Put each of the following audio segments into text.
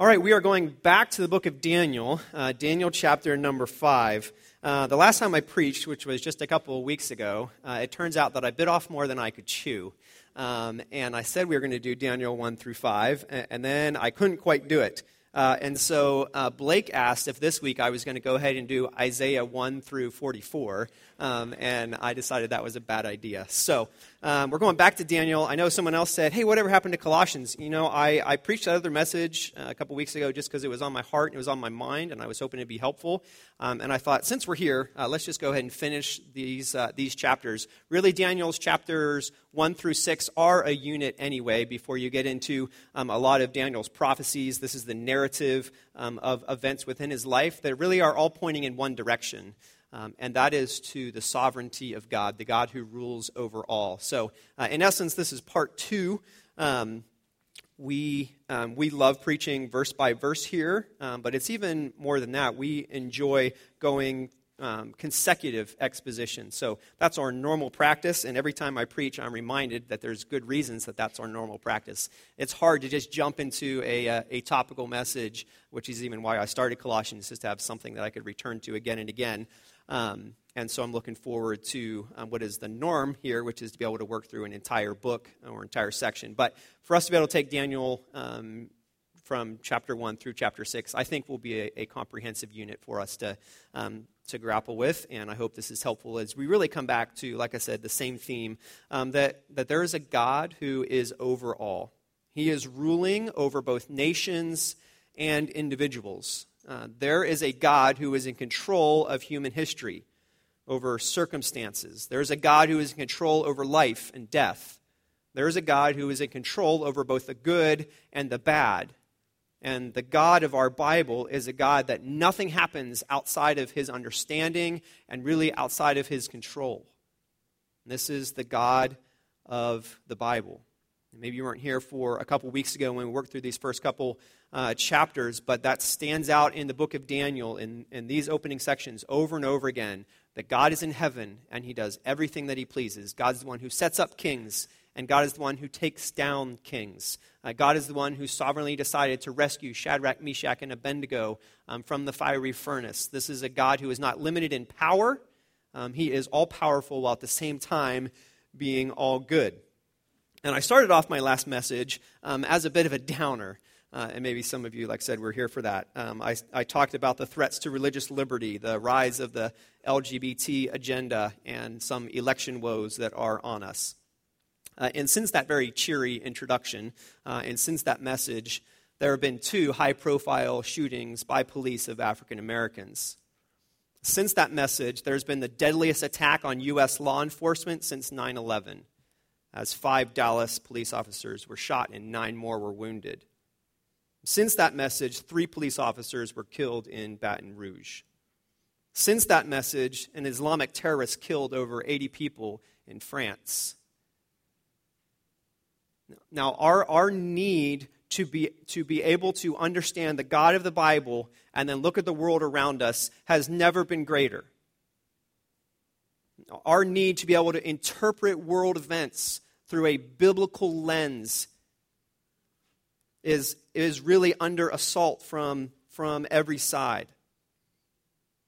All right, we are going back to the book of Daniel, uh, Daniel chapter number five. Uh, the last time I preached, which was just a couple of weeks ago, uh, it turns out that I bit off more than I could chew. Um, and I said we were going to do Daniel 1 through 5, and, and then I couldn't quite do it. Uh, and so uh, Blake asked if this week I was going to go ahead and do Isaiah 1 through 44, um, and I decided that was a bad idea. So um, we're going back to Daniel. I know someone else said, hey, whatever happened to Colossians? You know, I, I preached that other message uh, a couple weeks ago just because it was on my heart and it was on my mind, and I was hoping to be helpful. Um, and I thought, since we're here, uh, let's just go ahead and finish these, uh, these chapters. Really, Daniel's chapters 1 through 6 are a unit anyway before you get into um, a lot of Daniel's prophecies. This is the narrative um, of events within his life that really are all pointing in one direction um, and that is to the sovereignty of God, the God who rules over all. So, uh, in essence, this is part two. Um, we, um, we love preaching verse by verse here, um, but it's even more than that. We enjoy going um, consecutive exposition. So that's our normal practice, and every time I preach, I'm reminded that there's good reasons that that's our normal practice. It's hard to just jump into a, uh, a topical message, which is even why I started Colossians, just to have something that I could return to again and again. Um, and so I'm looking forward to um, what is the norm here, which is to be able to work through an entire book or entire section. But for us to be able to take Daniel um, from chapter 1 through chapter 6, I think will be a, a comprehensive unit for us to, um, to grapple with. And I hope this is helpful as we really come back to, like I said, the same theme um, that, that there is a God who is over all. He is ruling over both nations and individuals. Uh, there is a God who is in control of human history, over circumstances. There is a God who is in control over life and death. There is a God who is in control over both the good and the bad. And the God of our Bible is a God that nothing happens outside of his understanding and really outside of his control. This is the God of the Bible. Maybe you weren't here for a couple weeks ago when we worked through these first couple uh, chapters, but that stands out in the book of Daniel in, in these opening sections over and over again that God is in heaven and he does everything that he pleases. God is the one who sets up kings, and God is the one who takes down kings. Uh, God is the one who sovereignly decided to rescue Shadrach, Meshach, and Abednego um, from the fiery furnace. This is a God who is not limited in power, um, he is all powerful while at the same time being all good. And I started off my last message um, as a bit of a downer. Uh, and maybe some of you, like I said, were here for that. Um, I, I, talked about the threats to religious liberty, the rise of the LGBT agenda, and some election woes that are on us. Uh, and since that very cheery introduction, uh, and since that message, there have been two high profile shootings by police of African Americans. Since that message, there's been the deadliest attack on U.S. law enforcement since 9 11 as five Dallas police officers were shot and nine more were wounded. Since that message, three police officers were killed in Baton Rouge. Since that message, an Islamic terrorist killed over 80 people in France. Now, our, our need to be, to be able to understand the God of the Bible and then look at the world around us has never been greater our need to be able to interpret world events through a biblical lens is, is really under assault from, from every side.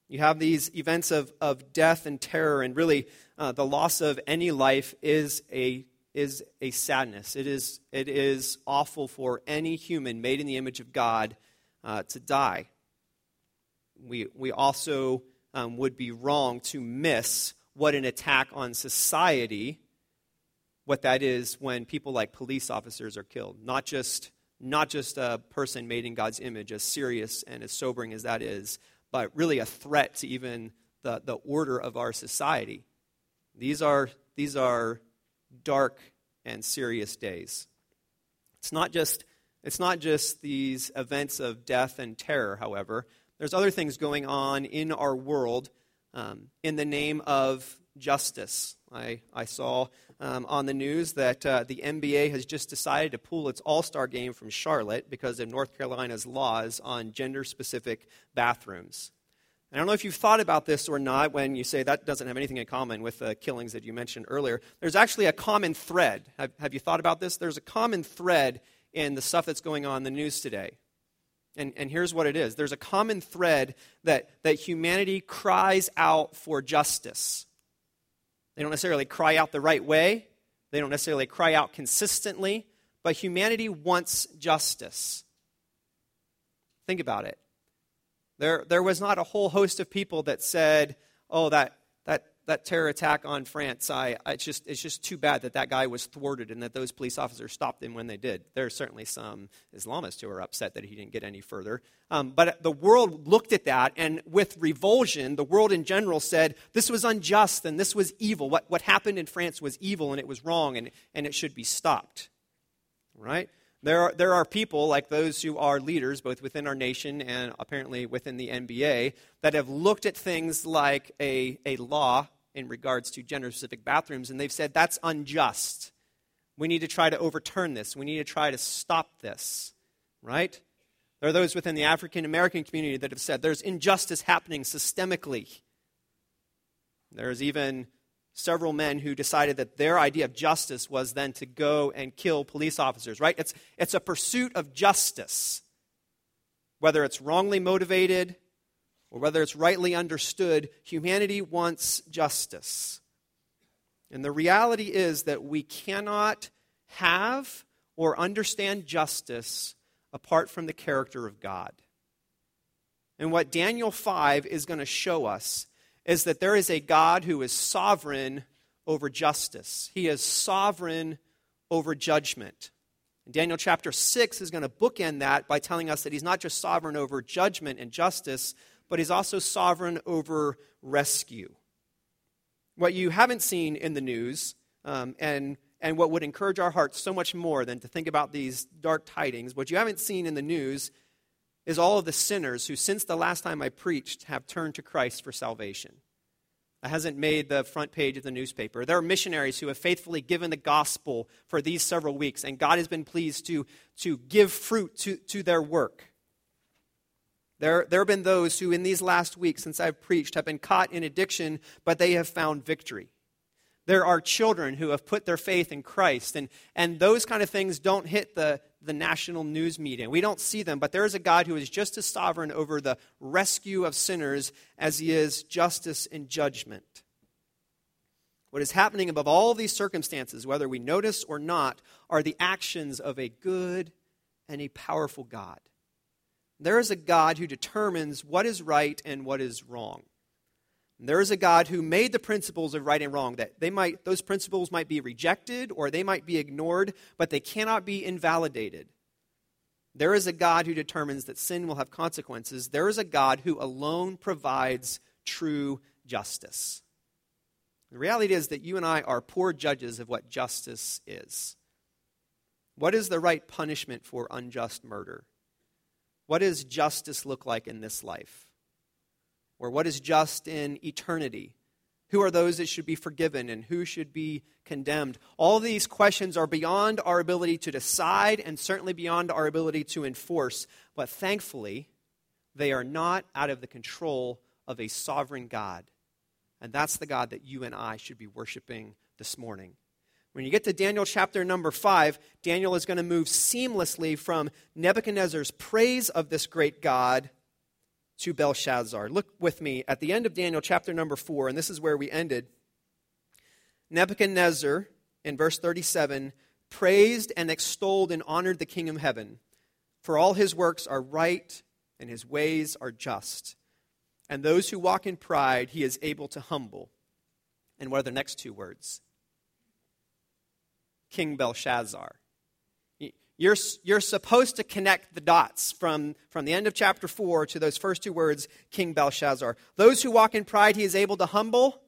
You have these events of, of death and terror, and really uh, the loss of any life is a, is a sadness. It is, it is awful for any human made in the image of God uh, to die. We, we also um, would be wrong to miss what an attack on society, what that is when people like police officers are killed. Not just, not just a person made in God's image, as serious and as sobering as that is, but really a threat to even the, the order of our society. These are, these are dark and serious days. It's not just it's not just these events of death and terror, however. There's other things going on in our world um, in the name of justice. I, I saw um, on the news that uh, the NBA has just decided to pull its All Star game from Charlotte because of North Carolina's laws on gender specific bathrooms. I don't know if you've thought about this or not when you say that doesn't have anything in common with the killings that you mentioned earlier. There's actually a common thread. Have, have you thought about this? There's a common thread in the stuff that's going on in the news today. And, and here's what it is there's a common thread that, that humanity cries out for justice. They don't necessarily cry out the right way, they don't necessarily cry out consistently, but humanity wants justice. Think about it. There, there was not a whole host of people that said, oh, that, that, terror attack on France, I, I, it's, just, it's just too bad that that guy was thwarted and that those police officers stopped him when they did. There are certainly some Islamists who are upset that he didn't get any further. Um, but the world looked at that, and with revulsion, the world in general said this was unjust and this was evil. What, what happened in France was evil and it was wrong and, and it should be stopped. Right? There are, there are people like those who are leaders, both within our nation and apparently within the NBA, that have looked at things like a, a law in regards to gender specific bathrooms, and they've said that's unjust. We need to try to overturn this. We need to try to stop this, right? There are those within the African American community that have said there's injustice happening systemically. There's even several men who decided that their idea of justice was then to go and kill police officers, right? It's, it's a pursuit of justice. Whether it's wrongly motivated or whether it's rightly understood, humanity wants justice. And the reality is that we cannot have or understand justice apart from the character of God. And what Daniel 5 is going to show us is that there is a God who is sovereign over justice, He is sovereign over judgment. And Daniel chapter 6 is going to bookend that by telling us that He's not just sovereign over judgment and justice, but He's also sovereign over rescue. What you haven't seen in the news, um, and, and what would encourage our hearts so much more than to think about these dark tidings, what you haven't seen in the news is all of the sinners who, since the last time I preached, have turned to Christ for salvation. That hasn't made the front page of the newspaper. There are missionaries who have faithfully given the gospel for these several weeks, and God has been pleased to, to give fruit to, to their work. There, there have been those who, in these last weeks, since I've preached, have been caught in addiction, but they have found victory. There are children who have put their faith in Christ, and, and those kind of things don't hit the, the national news media. We don't see them, but there is a God who is just as sovereign over the rescue of sinners as he is justice and judgment. What is happening above all these circumstances, whether we notice or not, are the actions of a good and a powerful God. There is a God who determines what is right and what is wrong. There is a God who made the principles of right and wrong that they might those principles might be rejected or they might be ignored, but they cannot be invalidated. There is a God who determines that sin will have consequences. There is a God who alone provides true justice. The reality is that you and I are poor judges of what justice is. What is the right punishment for unjust murder? What does justice look like in this life? Or what is just in eternity? Who are those that should be forgiven and who should be condemned? All these questions are beyond our ability to decide and certainly beyond our ability to enforce. But thankfully, they are not out of the control of a sovereign God. And that's the God that you and I should be worshiping this morning. When you get to Daniel chapter number 5, Daniel is going to move seamlessly from Nebuchadnezzar's praise of this great God to Belshazzar. Look with me at the end of Daniel chapter number 4, and this is where we ended. Nebuchadnezzar, in verse 37, praised and extolled and honored the King of heaven, for all his works are right and his ways are just. And those who walk in pride, he is able to humble. And what are the next two words? King Belshazzar. You're, you're supposed to connect the dots from, from the end of chapter 4 to those first two words, King Belshazzar. Those who walk in pride, he is able to humble,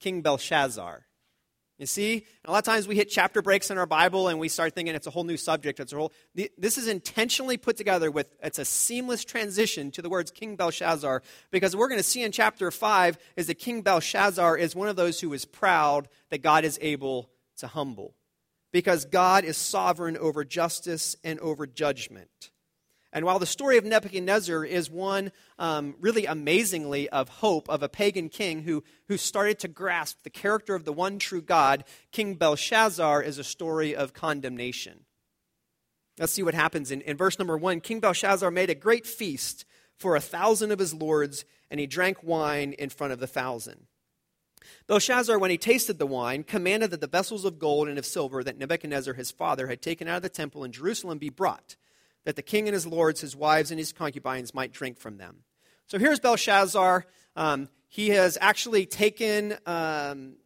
King Belshazzar. You see, a lot of times we hit chapter breaks in our Bible and we start thinking it's a whole new subject. It's a whole. This is intentionally put together with. It's a seamless transition to the words King Belshazzar because we're going to see in chapter five is that King Belshazzar is one of those who is proud that God is able to humble because God is sovereign over justice and over judgment. And while the story of Nebuchadnezzar is one, um, really amazingly, of hope of a pagan king who, who started to grasp the character of the one true God, King Belshazzar is a story of condemnation. Let's see what happens in, in verse number one. King Belshazzar made a great feast for a thousand of his lords, and he drank wine in front of the thousand. Belshazzar, when he tasted the wine, commanded that the vessels of gold and of silver that Nebuchadnezzar his father had taken out of the temple in Jerusalem be brought, that the king and his lords, his wives, and his concubines might drink from them. So here's Belshazzar. Um, he has actually taken um,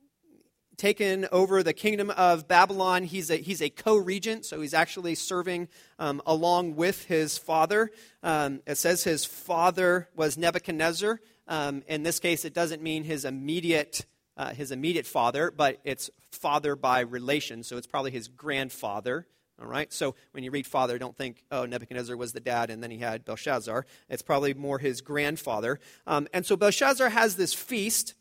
taken over the kingdom of Babylon. He's a, he's a co regent, so he's actually serving um, along with his father. Um, it says his father was Nebuchadnezzar. Um, in this case, it doesn't mean his immediate, uh, his immediate father, but it's father by relation, so it's probably his grandfather. All right, so when you read father, don't think, oh, Nebuchadnezzar was the dad and then he had Belshazzar. It's probably more his grandfather. Um, and so Belshazzar has this feast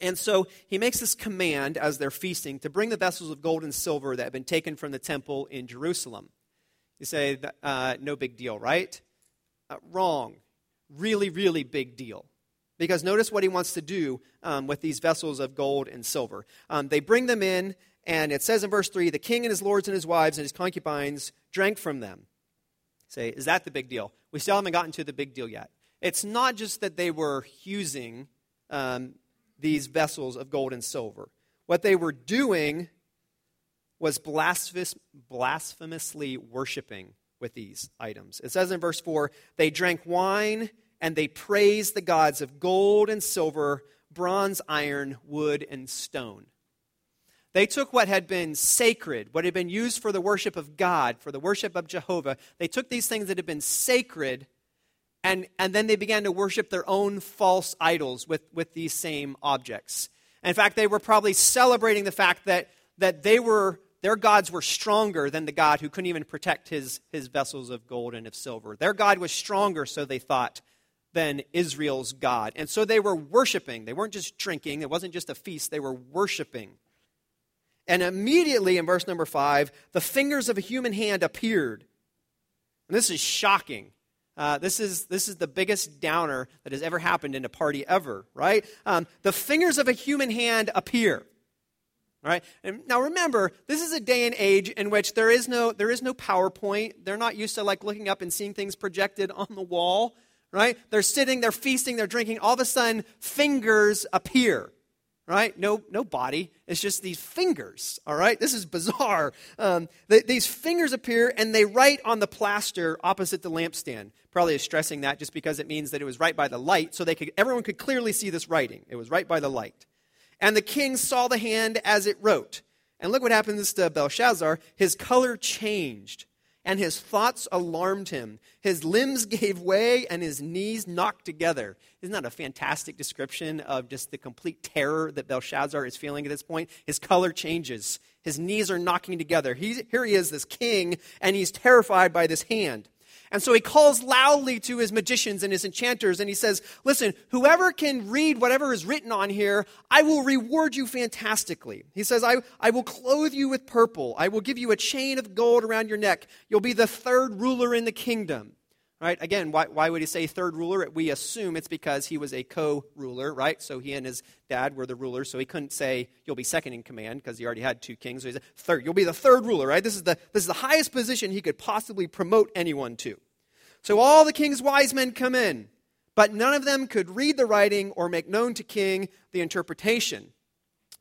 and so he makes this command as they're feasting to bring the vessels of gold and silver that have been taken from the temple in Jerusalem. You say, uh, no big deal, right? Uh, wrong. Really, really big deal. Because notice what he wants to do um, with these vessels of gold and silver. Um, they bring them in, and it says in verse 3 the king and his lords and his wives and his concubines drank from them. Say, is that the big deal? We still haven't gotten to the big deal yet. It's not just that they were using um, these vessels of gold and silver. What they were doing was blasphemous, blasphemously worshiping with these items. It says in verse 4 they drank wine and they praised the gods of gold and silver, bronze, iron, wood, and stone. They took what had been sacred, what had been used for the worship of God, for the worship of Jehovah. They took these things that had been sacred and, and then they began to worship their own false idols with, with these same objects. In fact, they were probably celebrating the fact that, that they were, their gods were stronger than the God who couldn't even protect his, his vessels of gold and of silver. Their God was stronger, so they thought, than Israel's God. And so they were worshiping. They weren't just drinking, it wasn't just a feast, they were worshiping. And immediately in verse number five, the fingers of a human hand appeared. And this is shocking. Uh, this, is, this is the biggest downer that has ever happened in a party ever, right? Um, the fingers of a human hand appear. Right? And now remember, this is a day and age in which there is no there is no PowerPoint. They're not used to like looking up and seeing things projected on the wall, right? They're sitting, they're feasting, they're drinking. All of a sudden, fingers appear right? No, no body. It's just these fingers, all right? This is bizarre. Um, these fingers appear and they write on the plaster opposite the lampstand. Probably is stressing that just because it means that it was right by the light, so they could, everyone could clearly see this writing. It was right by the light. And the king saw the hand as it wrote. And look what happens to Belshazzar. His color changed and his thoughts alarmed him. His limbs gave way, and his knees knocked together. Isn't that a fantastic description of just the complete terror that Belshazzar is feeling at this point? His color changes, his knees are knocking together. He's, here he is, this king, and he's terrified by this hand. And so he calls loudly to his magicians and his enchanters and he says, Listen, whoever can read whatever is written on here, I will reward you fantastically. He says, I, I will clothe you with purple. I will give you a chain of gold around your neck. You'll be the third ruler in the kingdom. Right? Again, why, why would he say third ruler? We assume it's because he was a co ruler, right? So he and his dad were the rulers, so he couldn't say, You'll be second in command because he already had two kings. So he said, Third, you'll be the third ruler, right? This is the, this is the highest position he could possibly promote anyone to. So all the king's wise men come in, but none of them could read the writing or make known to king the interpretation.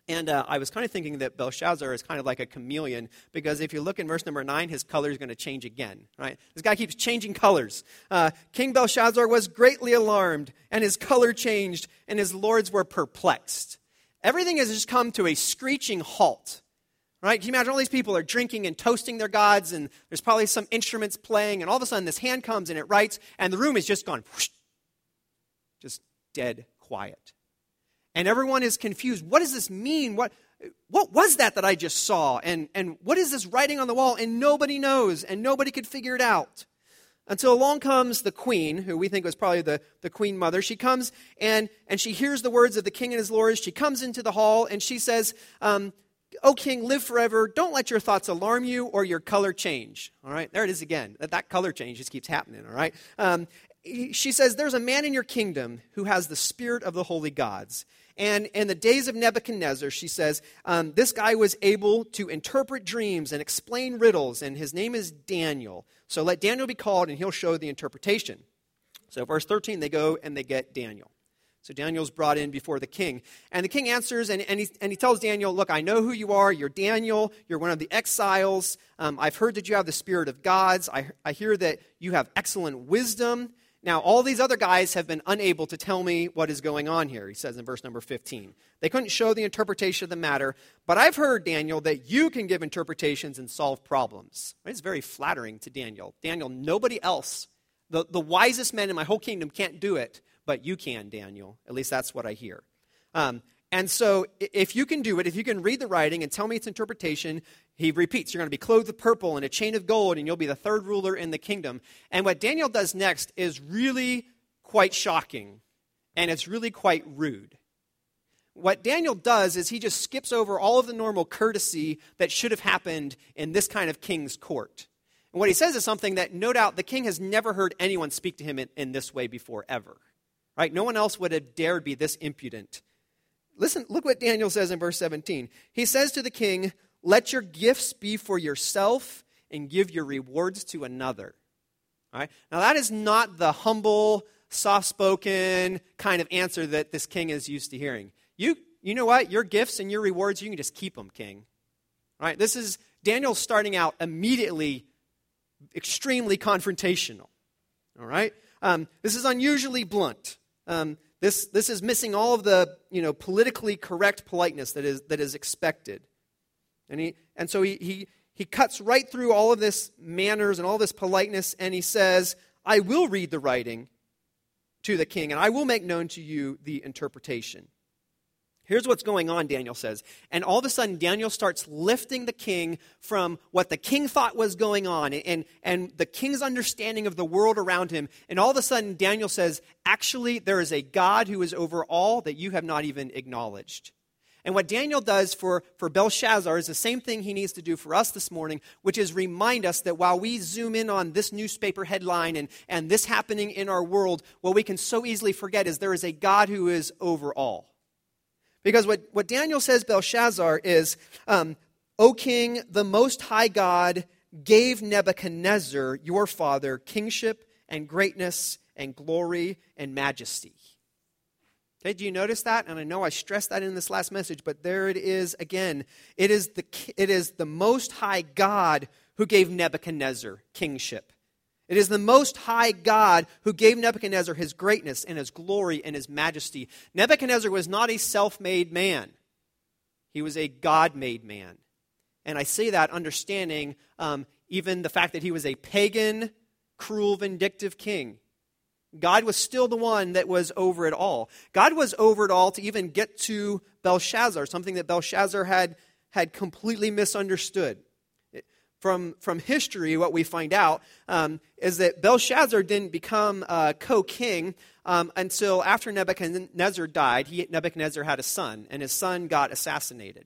And uh, I was kind of thinking that Belshazzar is kind of like a chameleon because if you look in verse number 9, his color is going to change again, right? This guy keeps changing colors. Uh, King Belshazzar was greatly alarmed, and his color changed, and his lords were perplexed. Everything has just come to a screeching halt. Right? Can you imagine all these people are drinking and toasting their gods, and there's probably some instruments playing, and all of a sudden this hand comes and it writes, and the room is just gone, whoosh, just dead quiet. And everyone is confused. What does this mean? What, what was that that I just saw? And, and what is this writing on the wall? And nobody knows, and nobody could figure it out. Until along comes the queen, who we think was probably the, the queen mother. She comes and, and she hears the words of the king and his lords. She comes into the hall and she says, um, O king, live forever. Don't let your thoughts alarm you or your color change. All right, there it is again. That, that color change just keeps happening. All right. Um, she says, There's a man in your kingdom who has the spirit of the holy gods. And in the days of Nebuchadnezzar, she says, um, this guy was able to interpret dreams and explain riddles, and his name is Daniel. So let Daniel be called, and he'll show the interpretation. So, verse 13, they go and they get Daniel. So Daniel's brought in before the king. And the king answers and, and, he, and he tells Daniel, Look, I know who you are. You're Daniel. You're one of the exiles. Um, I've heard that you have the spirit of gods. I, I hear that you have excellent wisdom. Now, all these other guys have been unable to tell me what is going on here, he says in verse number 15. They couldn't show the interpretation of the matter, but I've heard, Daniel, that you can give interpretations and solve problems. It's very flattering to Daniel. Daniel, nobody else, the, the wisest men in my whole kingdom can't do it, but you can, Daniel. At least that's what I hear. Um, and so, if you can do it, if you can read the writing and tell me its interpretation, he repeats, You're going to be clothed with purple and a chain of gold, and you'll be the third ruler in the kingdom. And what Daniel does next is really quite shocking, and it's really quite rude. What Daniel does is he just skips over all of the normal courtesy that should have happened in this kind of king's court. And what he says is something that no doubt the king has never heard anyone speak to him in, in this way before, ever. Right? No one else would have dared be this impudent. Listen, look what Daniel says in verse 17. He says to the king, Let your gifts be for yourself and give your rewards to another. All right? Now, that is not the humble, soft spoken kind of answer that this king is used to hearing. You, you know what? Your gifts and your rewards, you can just keep them, king. All right? This is Daniel starting out immediately extremely confrontational. All right? Um, this is unusually blunt. Um, this, this is missing all of the you know, politically correct politeness that is, that is expected. And, he, and so he, he, he cuts right through all of this manners and all this politeness, and he says, I will read the writing to the king, and I will make known to you the interpretation. Here's what's going on, Daniel says. And all of a sudden, Daniel starts lifting the king from what the king thought was going on and, and the king's understanding of the world around him. And all of a sudden, Daniel says, Actually, there is a God who is over all that you have not even acknowledged. And what Daniel does for, for Belshazzar is the same thing he needs to do for us this morning, which is remind us that while we zoom in on this newspaper headline and, and this happening in our world, what we can so easily forget is there is a God who is over all. Because what, what Daniel says, Belshazzar, is, um, O king, the most high God gave Nebuchadnezzar, your father, kingship and greatness and glory and majesty. Okay, do you notice that? And I know I stressed that in this last message, but there it is again. It is the, it is the most high God who gave Nebuchadnezzar kingship. It is the Most High God who gave Nebuchadnezzar his greatness and his glory and his majesty. Nebuchadnezzar was not a self made man, he was a God made man. And I say that understanding um, even the fact that he was a pagan, cruel, vindictive king. God was still the one that was over it all. God was over it all to even get to Belshazzar, something that Belshazzar had, had completely misunderstood from, from history, what we find out um, is that Belshazzar didn't become uh, co king um, until after Nebuchadnezzar died. He, Nebuchadnezzar had a son, and his son got assassinated.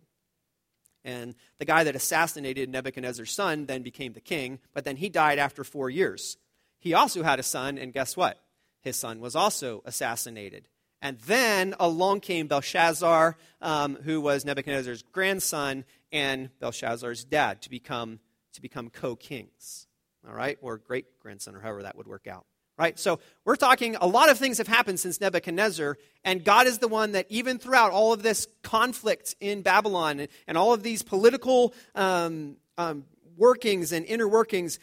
And the guy that assassinated Nebuchadnezzar's son then became the king, but then he died after four years. He also had a son, and guess what? His son was also assassinated. And then along came Belshazzar, um, who was Nebuchadnezzar's grandson and Belshazzar's dad, to become to become co kings, all right, or great grandson, or however that would work out. Right? So we're talking, a lot of things have happened since Nebuchadnezzar, and God is the one that, even throughout all of this conflict in Babylon and, and all of these political um, um, workings and inner workings,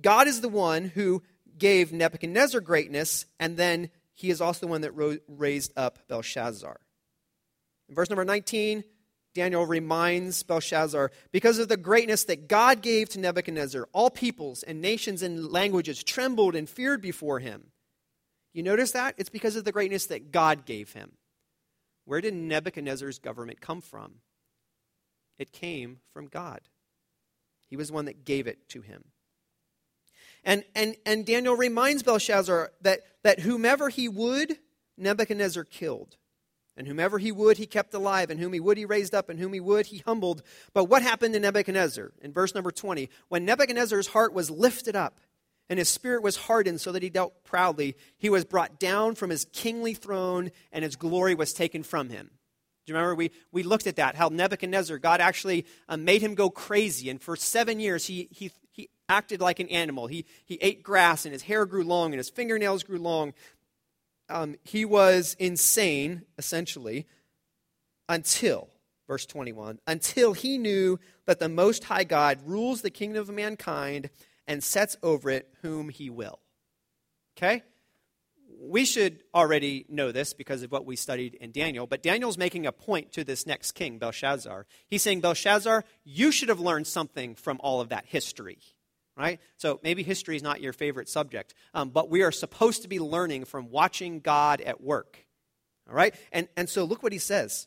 God is the one who gave Nebuchadnezzar greatness, and then he is also the one that ro- raised up Belshazzar. In verse number 19, Daniel reminds Belshazzar, because of the greatness that God gave to Nebuchadnezzar, all peoples and nations and languages trembled and feared before him. You notice that? It's because of the greatness that God gave him. Where did Nebuchadnezzar's government come from? It came from God. He was the one that gave it to him. And, and, and Daniel reminds Belshazzar that, that whomever he would, Nebuchadnezzar killed. And whomever he would, he kept alive. And whom he would, he raised up. And whom he would, he humbled. But what happened to Nebuchadnezzar? In verse number 20, when Nebuchadnezzar's heart was lifted up, and his spirit was hardened so that he dealt proudly, he was brought down from his kingly throne, and his glory was taken from him. Do you remember we, we looked at that, how Nebuchadnezzar, God actually uh, made him go crazy. And for seven years, he, he, he acted like an animal. He, he ate grass, and his hair grew long, and his fingernails grew long. Um, he was insane, essentially, until, verse 21, until he knew that the Most High God rules the kingdom of mankind and sets over it whom he will. Okay? we should already know this because of what we studied in Daniel, but Daniel's making a point to this next king, Belshazzar. He's saying, Belshazzar, you should have learned something from all of that history, right? So maybe history is not your favorite subject, um, but we are supposed to be learning from watching God at work, all right? And, and so look what he says.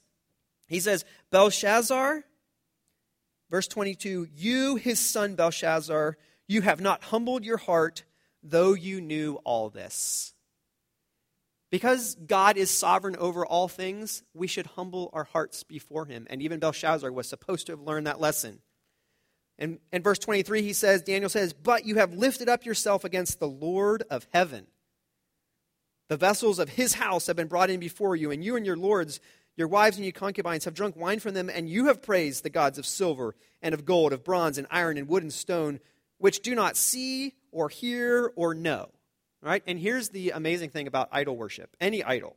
He says, Belshazzar, verse 22, you, his son Belshazzar, you have not humbled your heart, though you knew all this. Because God is sovereign over all things, we should humble our hearts before him. And even Belshazzar was supposed to have learned that lesson. And in verse 23, he says, Daniel says, But you have lifted up yourself against the Lord of heaven. The vessels of his house have been brought in before you, and you and your lords, your wives and your concubines, have drunk wine from them, and you have praised the gods of silver and of gold, of bronze and iron and wood and stone, which do not see or hear or know. Right? And here's the amazing thing about idol worship any idol,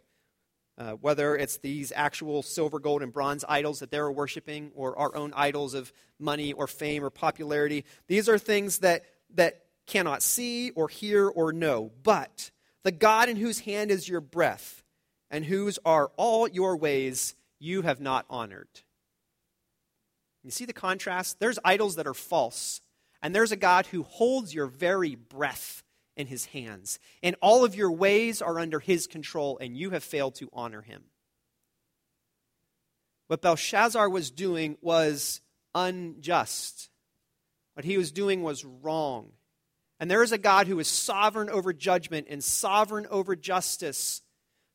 uh, whether it's these actual silver, gold, and bronze idols that they're worshiping, or our own idols of money or fame or popularity, these are things that, that cannot see or hear or know. But the God in whose hand is your breath, and whose are all your ways, you have not honored. You see the contrast? There's idols that are false, and there's a God who holds your very breath in his hands. And all of your ways are under his control, and you have failed to honor him. What Belshazzar was doing was unjust. What he was doing was wrong. And there is a God who is sovereign over judgment and sovereign over justice,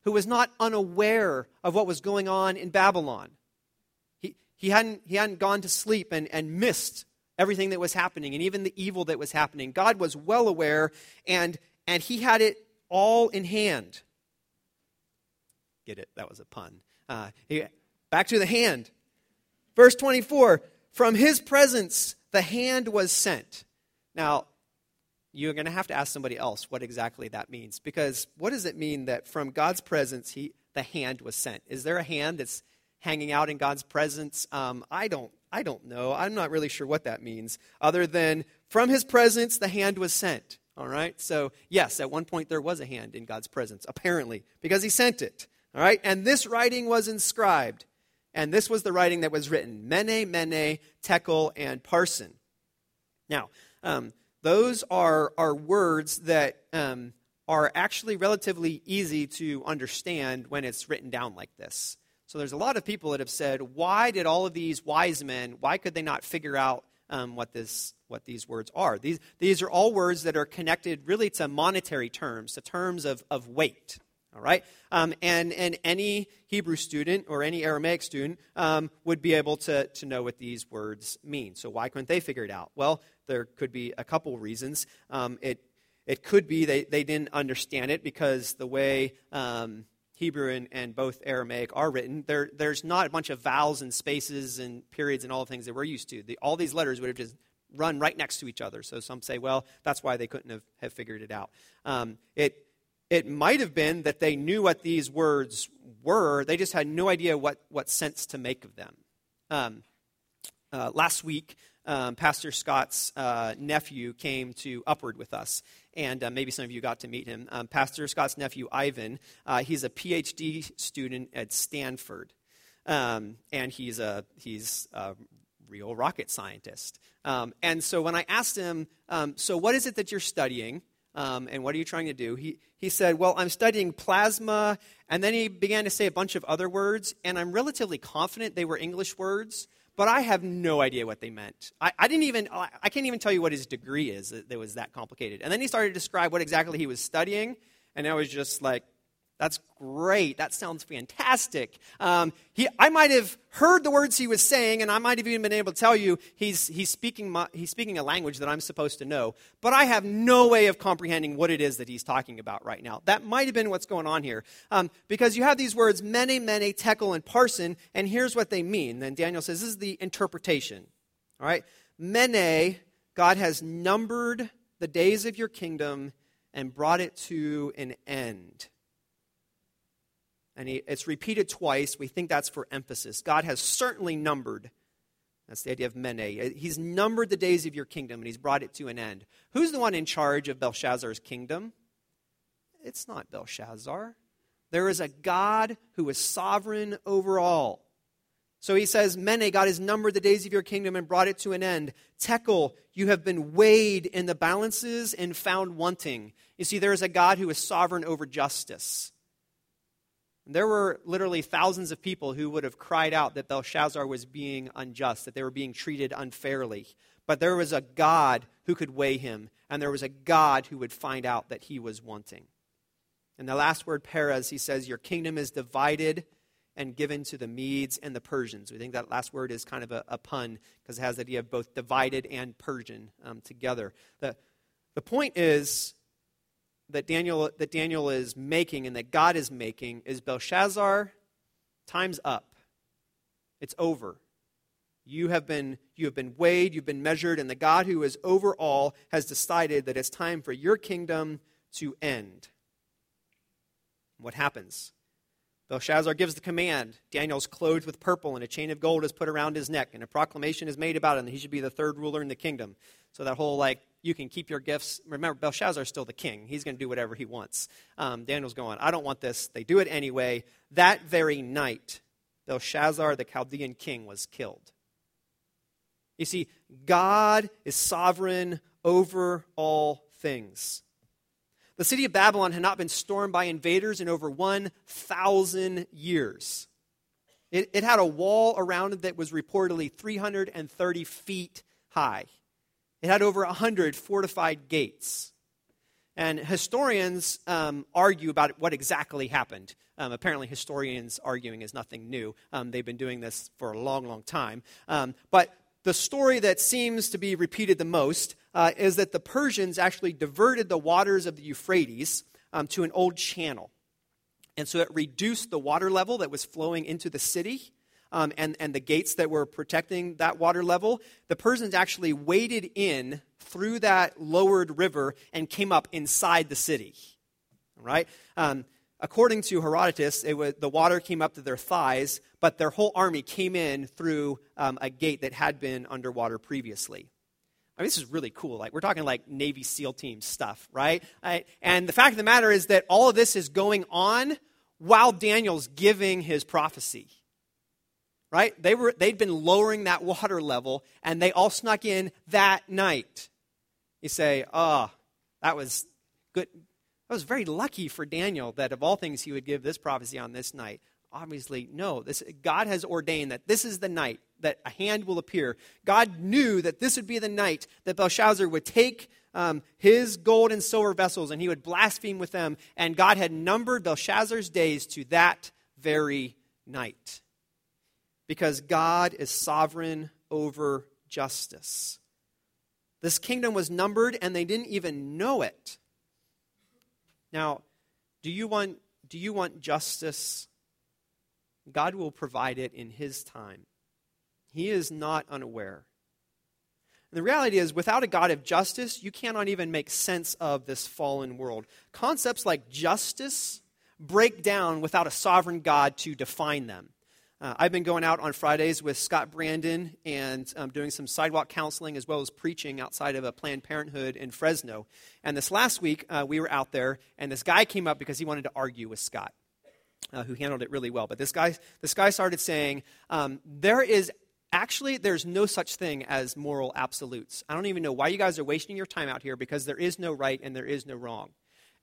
who was not unaware of what was going on in Babylon. He, he, hadn't, he hadn't gone to sleep and, and missed everything that was happening and even the evil that was happening. God was well aware and, and he had it all in hand. Get it? That was a pun. Uh, back to the hand. Verse 24 From his presence the hand was sent. Now, you're going to have to ask somebody else what exactly that means because what does it mean that from God's presence he, the hand was sent? Is there a hand that's hanging out in God's presence? Um, I don't I don't know. I'm not really sure what that means, other than from his presence, the hand was sent. All right? So, yes, at one point there was a hand in God's presence, apparently, because he sent it. All right? And this writing was inscribed. And this was the writing that was written Mene, Mene, Tekel, and Parsin. Now, um, those are, are words that um, are actually relatively easy to understand when it's written down like this. So there's a lot of people that have said, why did all of these wise men, why could they not figure out um, what, this, what these words are? These, these are all words that are connected really to monetary terms, to terms of, of weight. All right? Um, and, and any Hebrew student or any Aramaic student um, would be able to, to know what these words mean. So why couldn't they figure it out? Well, there could be a couple reasons. Um, it, it could be they, they didn't understand it because the way um, Hebrew and, and both Aramaic are written, there, there's not a bunch of vowels and spaces and periods and all the things that we're used to. The, all these letters would have just run right next to each other. So some say, well, that's why they couldn't have, have figured it out. Um, it, it might have been that they knew what these words were, they just had no idea what, what sense to make of them. Um, uh, last week, um, Pastor Scott's uh, nephew came to Upward with us, and uh, maybe some of you got to meet him. Um, Pastor Scott's nephew, Ivan, uh, he's a PhD student at Stanford, um, and he's a, he's a real rocket scientist. Um, and so when I asked him, um, So what is it that you're studying? Um, and what are you trying to do? He, he said, Well, I'm studying plasma. And then he began to say a bunch of other words, and I'm relatively confident they were English words but I have no idea what they meant. I, I, didn't even, I can't even tell you what his degree is that was that complicated. And then he started to describe what exactly he was studying, and I was just like, That's great. That sounds fantastic. Um, he, I might have heard the words he was saying, and I might have even been able to tell you he's, he's, speaking my, he's speaking a language that I'm supposed to know, but I have no way of comprehending what it is that he's talking about right now. That might have been what's going on here. Um, because you have these words, mene, mene, tekel, and parsin, and here's what they mean. Then Daniel says, this is the interpretation. All right? Mene, God has numbered the days of your kingdom and brought it to an end and he, it's repeated twice. We think that's for emphasis. God has certainly numbered. That's the idea of mene. Uh, he's numbered the days of your kingdom and he's brought it to an end. Who's the one in charge of Belshazzar's kingdom? It's not Belshazzar. There is a God who is sovereign over all. So he says, Mene, God has numbered the days of your kingdom and brought it to an end. Tekel, you have been weighed in the balances and found wanting. You see, there is a God who is sovereign over justice. There were literally thousands of people who would have cried out that Belshazzar was being unjust, that they were being treated unfairly. But there was a God who could weigh him, and there was a God who would find out that he was wanting. And the last word, Peres, he says, Your kingdom is divided and given to the Medes and the Persians. We think that last word is kind of a, a pun because it has the idea of both divided and Persian um, together. The, the point is that Daniel, that Daniel is making and that God is making is Belshazzar, time's up. It's over. You have been you have been weighed, you've been measured, and the God who is over all has decided that it's time for your kingdom to end. What happens? Belshazzar gives the command. Daniel's clothed with purple, and a chain of gold is put around his neck, and a proclamation is made about him that he should be the third ruler in the kingdom. So that whole like you can keep your gifts. Remember, Belshazzar's still the king. He's going to do whatever he wants. Um, Daniel's going, I don't want this. They do it anyway. That very night, Belshazzar, the Chaldean king, was killed. You see, God is sovereign over all things. The city of Babylon had not been stormed by invaders in over 1,000 years. It, it, had a wall around it that was reportedly 330 feet high. It had over 100 fortified gates. And historians um, argue about what exactly happened. Um, apparently, historians arguing is nothing new. Um, they've been doing this for a long, long time. Um, but the story that seems to be repeated the most uh, is that the Persians actually diverted the waters of the Euphrates um, to an old channel. And so it reduced the water level that was flowing into the city um, and, and the gates that were protecting that water level, the Persians actually waded in through that lowered river and came up inside the city. Right? Um, according to Herodotus, was, the water came up to their thighs, but their whole army came in through um, a gate that had been underwater previously. I mean, this is really cool. Like we're talking like Navy SEAL team stuff, right? And the fact of the matter is that all of this is going on while Daniel's giving his prophecy right? They were, they'd been lowering that water level, and they all snuck in that night. You say, oh, that was good. That was very lucky for Daniel that of all things he would give this prophecy on this night. Obviously, no. This, God has ordained that this is the night that a hand will appear. God knew that this would be the night that Belshazzar would take um, his gold and silver vessels and he would blaspheme with them. And God had numbered Belshazzar's days to that very night because God is sovereign over justice. This kingdom was numbered and they didn't even know it. Now, do you want, do you want justice? God will provide it in His time. He is not unaware. And the reality is, without a God of justice, you cannot even make sense of this fallen world. Concepts like justice break down without a sovereign God to define them. Uh, I've been going out on Fridays with Scott Brandon and um, doing some sidewalk counseling as well as preaching outside of a Planned Parenthood in Fresno. And this last week, uh, we were out there, and this guy came up because he wanted to argue with Scott, uh, who handled it really well. But this guy, this guy started saying, um, There is actually there's no such thing as moral absolutes. I don't even know why you guys are wasting your time out here because there is no right and there is no wrong.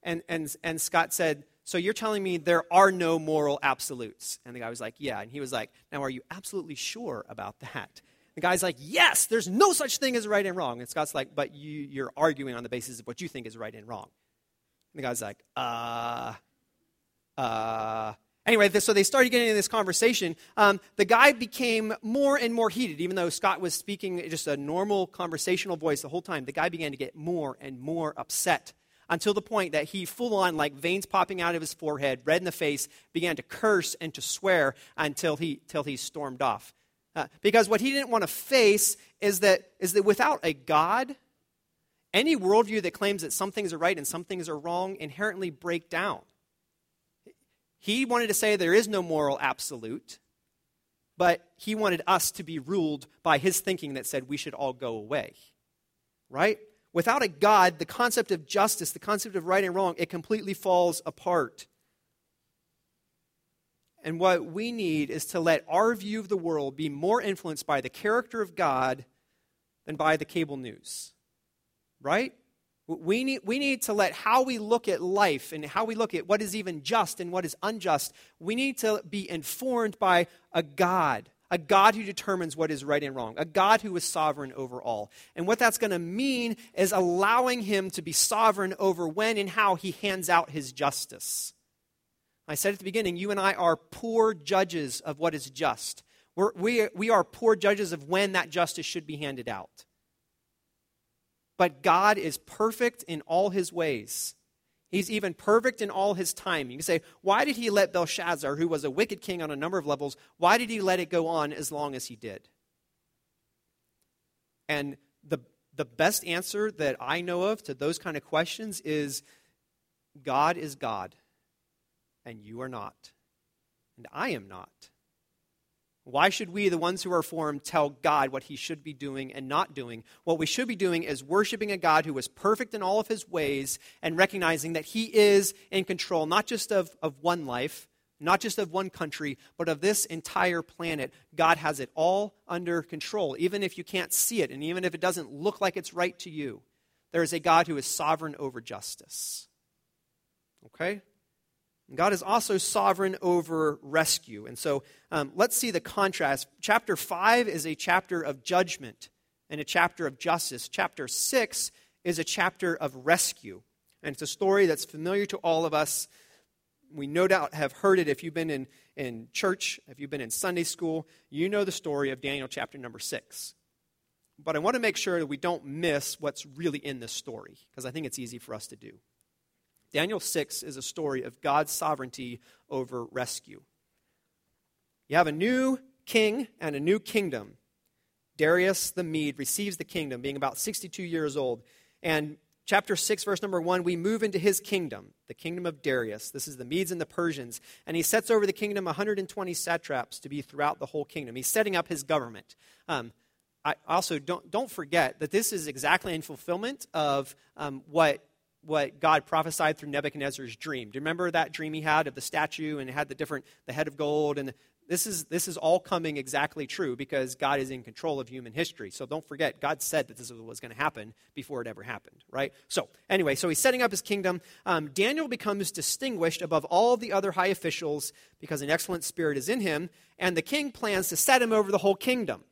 And, and, and Scott said, so you're telling me there are no moral absolutes? And the guy was like, Yeah. And he was like, Now, are you absolutely sure about that? The guy's like, Yes, there's no such thing as right and wrong. And Scott's like, But you, you're arguing on the basis of what you think is right and wrong. And the guy's like, Uh, uh, anyway, so they started getting into this conversation. Um, the guy became more and more heated, even though Scott was speaking just a normal conversational voice the whole time. The guy began to get more and more upset until the point that he full on, like veins popping out of his forehead, red in the face, began to curse and to swear until he, till he stormed off. Uh, because what he didn't want to face is that, is that without a God, any worldview that claims that some things are right and some things are wrong inherently break down. He wanted to say there is no moral absolute, but he wanted us to be ruled by his thinking that said we should all go away. Right? Without a God, the concept of justice, the concept of right and wrong, it completely falls apart. And what we need is to let our view of the world be more influenced by the character of God than by the cable news. Right? We need, we need to let how we look at life and how we look at what is even just and what is unjust, we need to be informed by a God, a God who determines what is right and wrong, a God who is sovereign over all. And what that's going to mean is allowing him to be sovereign over when and how he hands out his justice. I said at the beginning, you and I are poor judges of what is just. We're, we, we are poor judges of when that justice should be handed out. But God is perfect in all his ways. He's even perfect in all his time. You can say, why did he let Belshazzar, who was a wicked king on a number of levels, why did he let it go on as long as he did? And the, the best answer that I know of to those kind of questions is God is God, and you are not, and I am not. Why should we, the ones who are formed, tell God what he should be doing and not doing? What we should be doing is worshiping a God who is perfect in all of his ways and recognizing that he is in control, not just of, of one life, not just of one country, but of this entire planet. God has it all under control, even if you can't see it and even if it doesn't look like it's right to you. There is a God who is sovereign over justice. Okay? God is also sovereign over rescue. And so um, let's see the contrast. Chapter 5 is a chapter of judgment and a chapter of justice. Chapter 6 is a chapter of rescue. And it's a story that's familiar to all of us. We no doubt have heard it if you've been in, in church, if you've been in Sunday school. You know the story of Daniel chapter number 6. But I want to make sure that we don't miss what's really in this story, because I think it's easy for us to do. Daniel 6 is a story of God's sovereignty over rescue. You have a new king and a new kingdom. Darius the Mede receives the kingdom, being about 62 years old. And chapter 6, verse number 1, we move into his kingdom, the kingdom of Darius. This is the Medes and the Persians. And he sets over the kingdom 120 satraps to be throughout the whole kingdom. He's setting up his government. Um, I also don't, don't forget that this is exactly in fulfillment of um, what what God prophesied through Nebuchadnezzar's dream. Do you remember that dream he had of the statue and it had the different, the head of gold? And this is, this is all coming exactly true because God is in control of human history. So don't forget, God said that this was going to happen before it ever happened, right? So, anyway, so he's setting up his kingdom. Um, Daniel becomes distinguished above all the other high officials because an excellent spirit is in him, and the king plans to set him over the whole kingdom.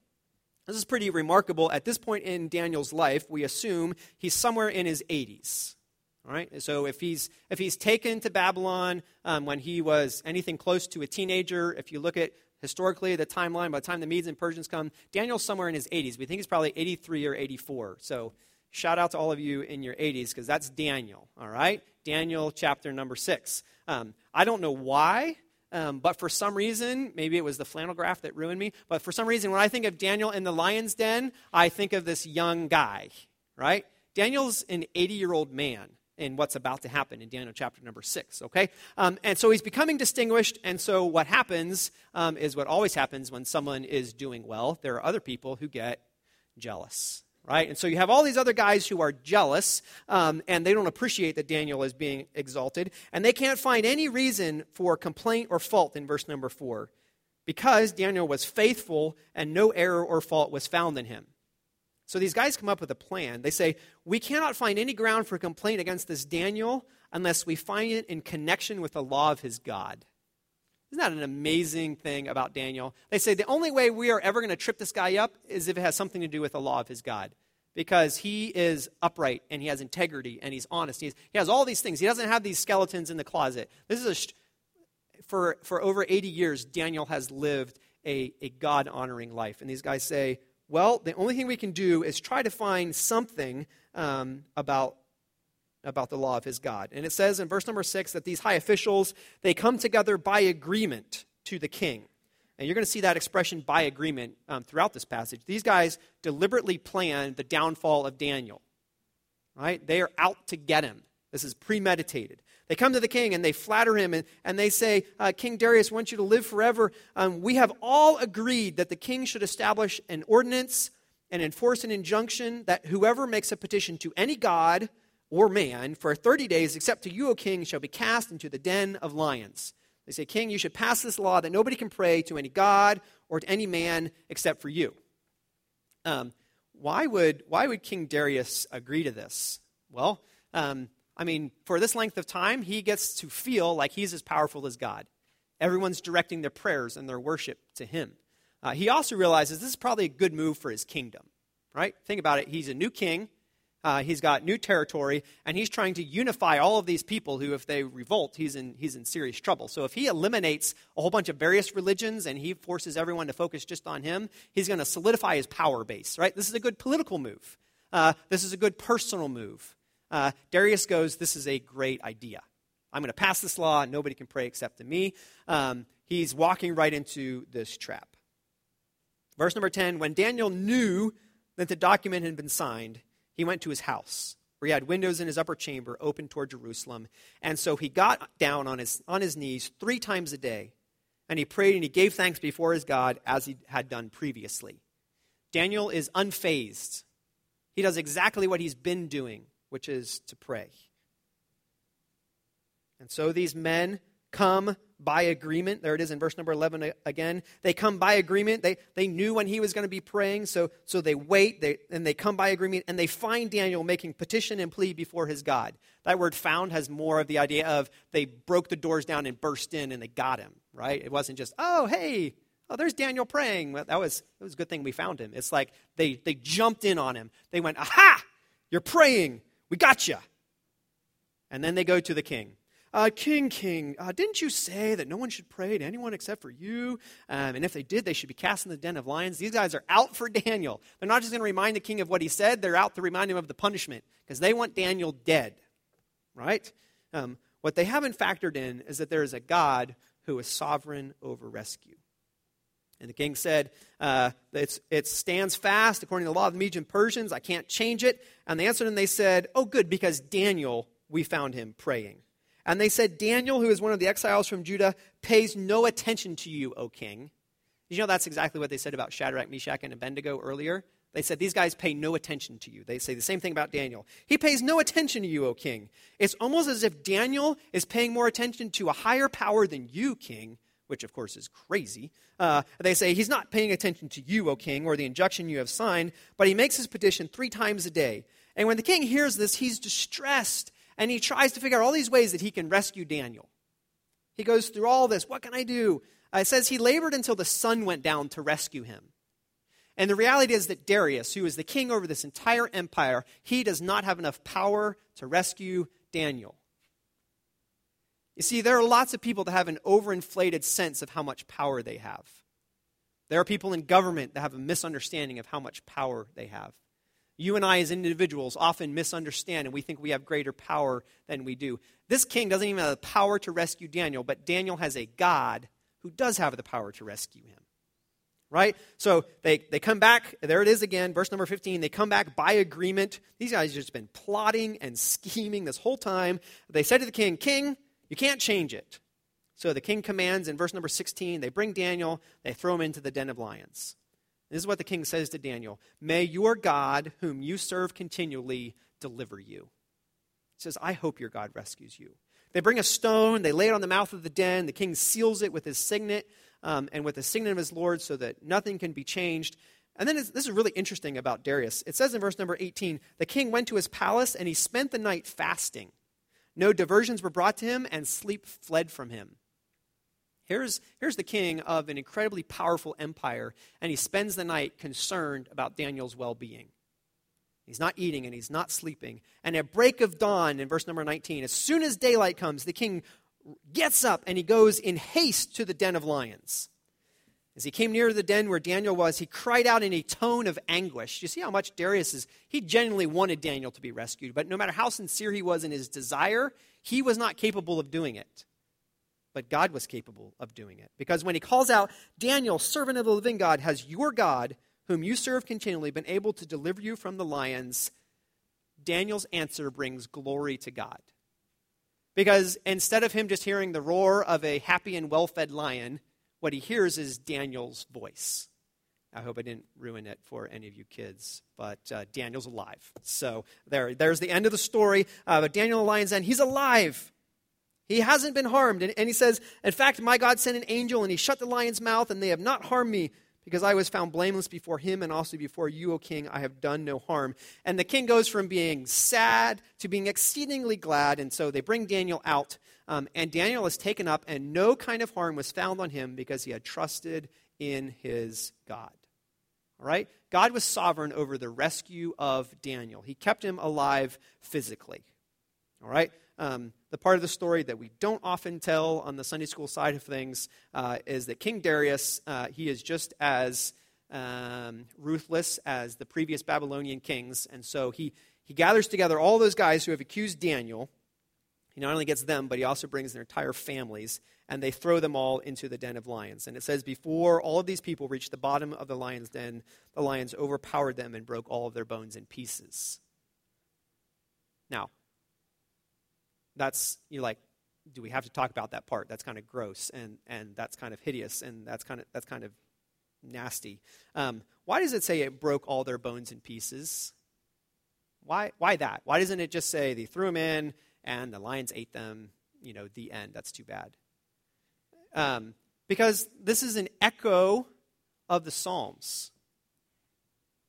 This is pretty remarkable. At this point in Daniel's life, we assume he's somewhere in his 80s. All right? So if he's, if he's taken to Babylon um, when he was anything close to a teenager, if you look at historically the timeline, by the time the Medes and Persians come, Daniel's somewhere in his 80s. We think he's probably 83 or 84. So shout out to all of you in your 80s because that's Daniel. All right? Daniel chapter number 6. Um, I don't know why. Um, but for some reason, maybe it was the flannel graph that ruined me, but for some reason, when I think of Daniel in the lion's den, I think of this young guy, right? Daniel's an 80 year old man in what's about to happen in Daniel chapter number six, okay? Um, and so he's becoming distinguished, and so what happens um, is what always happens when someone is doing well. There are other people who get jealous, right? And so you have all these other guys who are jealous, um, and they don't appreciate that Daniel is being exalted, and they can't find any reason for complaint or fault in verse number four because Daniel was faithful and no error or fault was found in him. So these guys come up with a plan. They say, We cannot find any ground for complaint against this Daniel unless we find it in connection with the law of his God. Isn't that an amazing thing about Daniel? They say the only way we are ever going to trip this guy up is if it has something to do with the law of his God. Because he is upright and he has integrity and he's honest. He's, he has all these things. He doesn't have these skeletons in the closet. This is for, for over 80 years, Daniel has lived a, a God honoring life. And these guys say, well, the only thing we can do is try to find something um, about, about the law of his God. And it says in verse number six that these high officials, they come together by agreement to the king. And you're going to see that expression by agreement um, throughout this passage. These guys deliberately planned the downfall of Daniel. Right? They are out to get him. This is premeditated. They come to the king and they flatter him and, and they say, uh, King Darius wants you to live forever. Um, we have all agreed that the king should establish an ordinance and enforce an injunction that whoever makes a petition to any god or man for 30 days, except to you, O king, shall be cast into the den of lions. They say, King, you should pass this law that nobody can pray to any god or to any man except for you. Um, why, would, why would King Darius agree to this? Well, um, I mean, for this length of time, he gets to feel like he's as powerful as God. Everyone's directing their prayers and their worship to him. Uh, he also realizes this is probably a good move for his kingdom, right? Think about it. He's a new king, uh, he's got new territory, and he's trying to unify all of these people who, if they revolt, he's in, he's in serious trouble. So if he eliminates a whole bunch of various religions and he forces everyone to focus just on him, he's going to solidify his power base, right? This is a good political move. Uh, this is a good personal move. Uh, Darius goes, This is a great idea. I'm going to pass this law. Nobody can pray except to me. Um, he's walking right into this trap. Verse number 10 When Daniel knew that the document had been signed, he went to his house, where he had windows in his upper chamber open toward Jerusalem. And so he got down on his, on his knees three times a day, and he prayed and he gave thanks before his God as he had done previously. Daniel is unfazed. He does exactly what he's been doing which is to pray. And so these men come by agreement. There it is in verse number 11 again. They come by agreement. They, they knew when he was going to be praying, so, so they wait they, and they come by agreement and they find Daniel making petition and plea before his God. That word found has more of the idea of they broke the doors down and burst in and they got him, right? It wasn't just, oh, hey, oh, there's Daniel praying. Well, that was, that was a good thing we found him. It's like they, they jumped in on him. They went, aha, you're praying. We got you. And then they go to the king. Uh, king, king, uh, didn't you say that no one should pray to anyone except for you? Um, and if they did, they should be cast in the den of lions. These guys are out for Daniel. They're not just going to remind the king of what he said, they're out to remind him of the punishment because they want Daniel dead. Right? Um, what they haven't factored in is that there is a God who is sovereign over rescue. And the king said, uh, It stands fast according to the law of the Medes and Persians. I can't change it. And they answered and they said, Oh, good, because Daniel, we found him praying. And they said, Daniel, who is one of the exiles from Judah, pays no attention to you, O king. You know that's exactly what they said about Shadrach, Meshach, and Abednego earlier? They said, These guys pay no attention to you. They say the same thing about Daniel. He pays no attention to you, O king. It's almost as if Daniel is paying more attention to a higher power than you, king, which of course is crazy. Uh, they say, He's not paying attention to you, O king, or the injunction you have signed, but he makes his petition three times a day. And when the king hears this, he's distressed, and he tries to figure out all these ways that he can rescue Daniel. He goes through all this. What can I do? Uh, it says he labored until the sun went down to rescue him. And the reality is that Darius, who is the king over this entire empire, he does not have enough power to rescue Daniel. You see, there are lots of people that have an overinflated sense of how much power they have. There are people in government that have a misunderstanding of how much power they have. You and I, as individuals, often misunderstand and we think we have greater power than we do. This king doesn't even have the power to rescue Daniel, but Daniel has a God who does have the power to rescue him. Right? So they, they come back. There it is again, verse number 15. They come back by agreement. These guys have just been plotting and scheming this whole time. They said to the king, King, you can't change it. So the king commands in verse number 16 they bring Daniel, they throw him into the den of lions. This is what the king says to Daniel May your God, whom you serve continually, deliver you. He says, I hope your God rescues you. They bring a stone, they lay it on the mouth of the den. The king seals it with his signet um, and with the signet of his Lord so that nothing can be changed. And then this is really interesting about Darius. It says in verse number 18 the king went to his palace and he spent the night fasting. No diversions were brought to him, and sleep fled from him. Here's, here's the king of an incredibly powerful empire, and he spends the night concerned about Daniel's well being. He's not eating and he's not sleeping. And at break of dawn, in verse number 19, as soon as daylight comes, the king gets up and he goes in haste to the den of lions. As he came near the den where Daniel was, he cried out in a tone of anguish. You see how much Darius is? He genuinely wanted Daniel to be rescued, but no matter how sincere he was in his desire, he was not capable of doing it. But God was capable of doing it. Because when he calls out, Daniel, servant of the living God, has your God, whom you serve continually, been able to deliver you from the lions? Daniel's answer brings glory to God. Because instead of him just hearing the roar of a happy and well fed lion, what he hears is Daniel's voice. I hope I didn't ruin it for any of you kids, but uh, Daniel's alive. So there, there's the end of the story. Uh, but Daniel the lion's den, he's alive. He hasn't been harmed. And, and he says, In fact, my God sent an angel, and he shut the lion's mouth, and they have not harmed me, because I was found blameless before him and also before you, O king. I have done no harm. And the king goes from being sad to being exceedingly glad. And so they bring Daniel out um, and Daniel is taken up, and no kind of harm was found on him because he had trusted in his God. All right? God was sovereign over the rescue of Daniel. He kept him alive physically. All right? Um, the part of the story that we don't often tell on the Sunday school side of things uh, is that King Darius, uh, he is just as um, ruthless as the previous Babylonian kings. And so he, he gathers together all those guys who have accused Daniel he not only gets them, but he also brings their entire families, and they throw them all into the den of lions. And it says, Before all of these people reached the bottom of the lion's den, the lions overpowered them and broke all of their bones in pieces. Now, that's, you're like, do we have to talk about that part? That's kind of gross, and, and that's kind of hideous, and that's kind of, that's kind of nasty. Um, why does it say it broke all their bones in pieces? Why, why that? Why doesn't it just say they threw them in, and the lions ate them. You know, the end. That's too bad. Um, because this is an echo of the Psalms.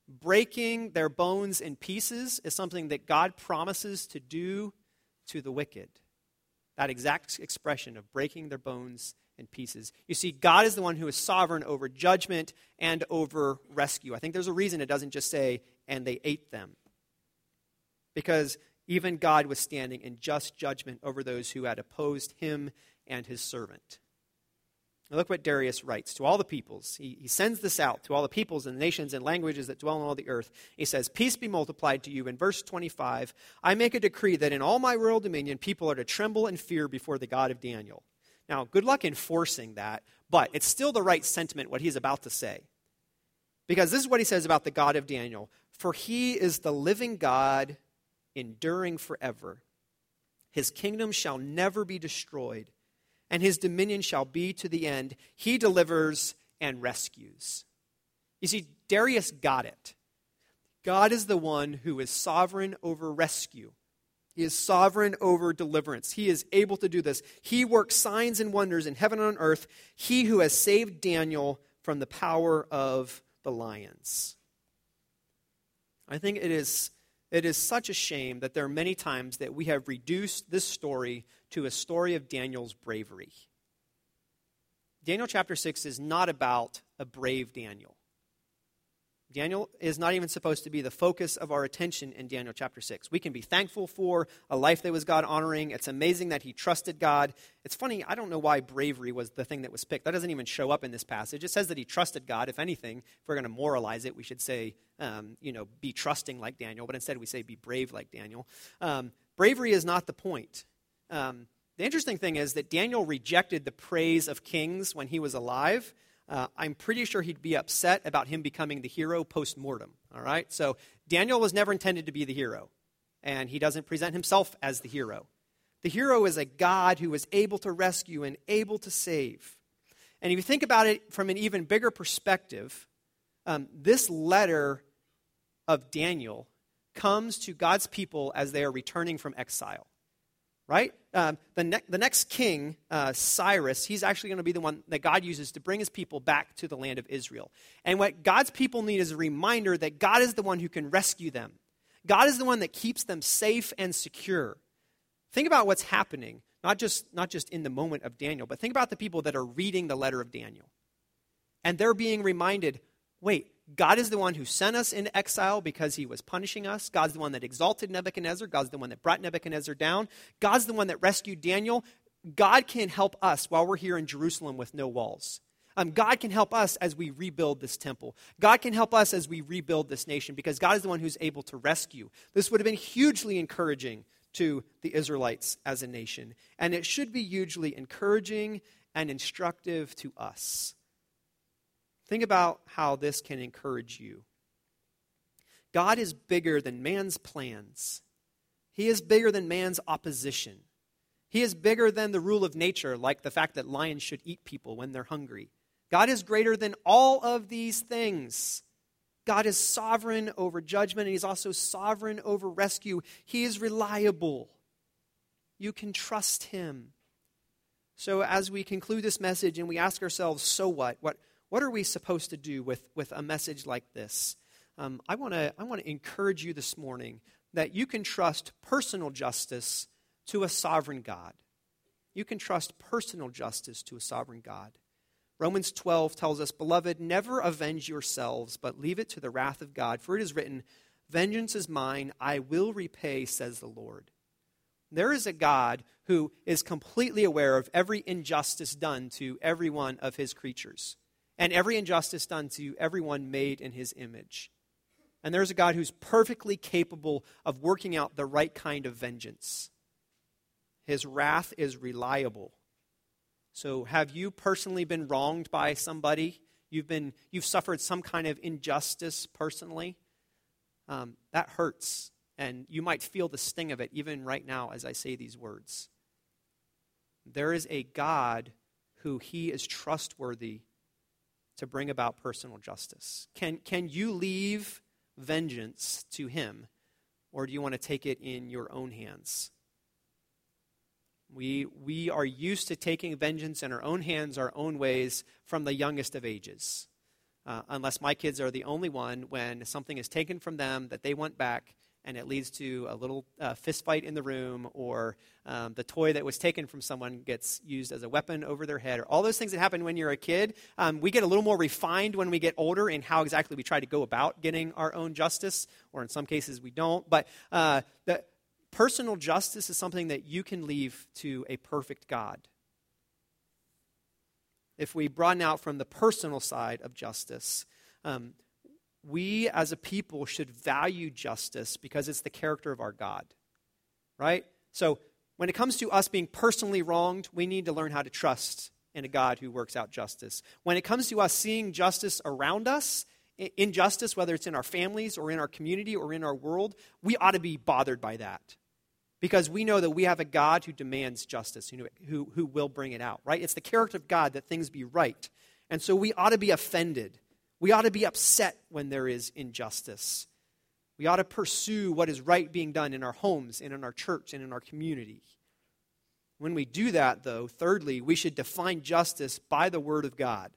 Breaking their bones in pieces is something that God promises to do to the wicked. That exact expression of breaking their bones in pieces. You see, God is the one who is sovereign over judgment and over rescue. I think there's a reason it doesn't just say, and they ate them. Because even God was standing in just judgment over those who had opposed him and his servant. Look what Darius writes to all the peoples. He, he sends this out to all the peoples and nations and languages that dwell on all the earth. He says, Peace be multiplied to you. In verse 25, I make a decree that in all my royal dominion people are to tremble and fear before the God of Daniel. Now, good luck enforcing that, but it's still the right sentiment, what he's about to say. Because this is what he says about the God of Daniel For he is the living God enduring forever. His kingdom shall never be destroyed, and his dominion shall be to the end. He delivers and rescues. You see, Darius got it. God is the one who is sovereign over rescue. He is sovereign over deliverance. He is able to do this. He works signs and wonders in heaven and on earth. He who has saved Daniel from the power of the lions. I think it is it is such a shame that there are many times that we have reduced this story to a story of Daniel's bravery. Daniel chapter 6 is not about a brave Daniel. Daniel is not even supposed to be the focus of our attention in Daniel chapter 6. We can be thankful for a life that was God honoring. It's amazing that he trusted God. It's funny, I don't know why bravery was the thing that was picked. That doesn't even show up in this passage. It says that he trusted God. If anything, if we're going to moralize it, we should say, um, you know, be trusting like Daniel, but instead we say be brave like Daniel. Um, bravery is not the point. Um, the interesting thing is that Daniel rejected the praise of kings when he was alive uh, I'm pretty sure he'd be upset about him becoming the hero post mortem. All right? So Daniel was never intended to be the hero, and he doesn't present himself as the hero. The hero is a God who is able to rescue and able to save. And if you think about it from an even bigger perspective, um, this letter of Daniel comes to God's people as they are returning from exile right? Um, the, ne- the next king, uh, Cyrus, he's actually going to be the one that God uses to bring his people back to the land of Israel. And what God's people need is a reminder that God is the one who can rescue them. God is the one that keeps them safe and secure. Think about what's happening, not just, not just in the moment of Daniel, but think about the people that are reading the letter of Daniel. And they're being reminded wait, God is the one who sent us into exile because he was punishing us. God's the one that exalted Nebuchadnezzar. God's the one that brought Nebuchadnezzar down. God's the one that rescued Daniel. God can help us while we're here in Jerusalem with no walls. Um, God can help us as we rebuild this temple. God can help us as we rebuild this nation because God is the one who's able to rescue. This would have been hugely encouraging to the Israelites as a nation, and it should be hugely encouraging and instructive to us. Think about how this can encourage you. God is bigger than man's plans. He is bigger than man's opposition. He is bigger than the rule of nature, like the fact that lions should eat people when they're hungry. God is greater than all of these things. God is sovereign over judgment, and He's also sovereign over rescue. He is reliable. You can trust Him. So, as we conclude this message and we ask ourselves, so what? What, what are we supposed to do with, with a message like this? Um, I want to I wanna encourage you this morning that you can trust personal justice to a sovereign God. You can trust personal justice to a sovereign God. Romans 12 tells us, Beloved, never avenge yourselves, but leave it to the wrath of God. For it is written, Vengeance is mine, I will repay, says the Lord. There is a God who is completely aware of every injustice done to every one of his creatures, and every injustice done to you, everyone made in his image. And there's a God who's perfectly capable of working out the right kind of vengeance. His wrath is reliable. So, have you personally been wronged by somebody? You've, been, you've suffered some kind of injustice personally? Um, that hurts. And you might feel the sting of it even right now as I say these words. There is a God who he is trustworthy to bring about personal justice. Can, can you leave vengeance to him, or do you want to take it in your own hands? We, we are used to taking vengeance in our own hands, our own ways, from the youngest of ages. Uh, unless my kids are the only one when something is taken from them that they want back and it leads to a little uh, fist fight in the room or um, the toy that was taken from someone gets used as a weapon over their head or all those things that happen when you're a kid um, we get a little more refined when we get older in how exactly we try to go about getting our own justice or in some cases we don't but uh, the, Personal justice is something that you can leave to a perfect God. If we broaden out from the personal side of justice, um, we as a people should value justice because it's the character of our God. Right? So, when it comes to us being personally wronged, we need to learn how to trust in a God who works out justice. When it comes to us seeing justice around us, injustice, whether it's in our families or in our community or in our world, we ought to be bothered by that. Because we know that we have a God who demands justice, who, who, will bring it out, right? It's the character of God that things be right. And so we ought to be offended. We ought to be upset when there is injustice. We ought to pursue what is right being done in our homes and in our church and in our community. When we do that, though, thirdly, we should define justice by the Word of God.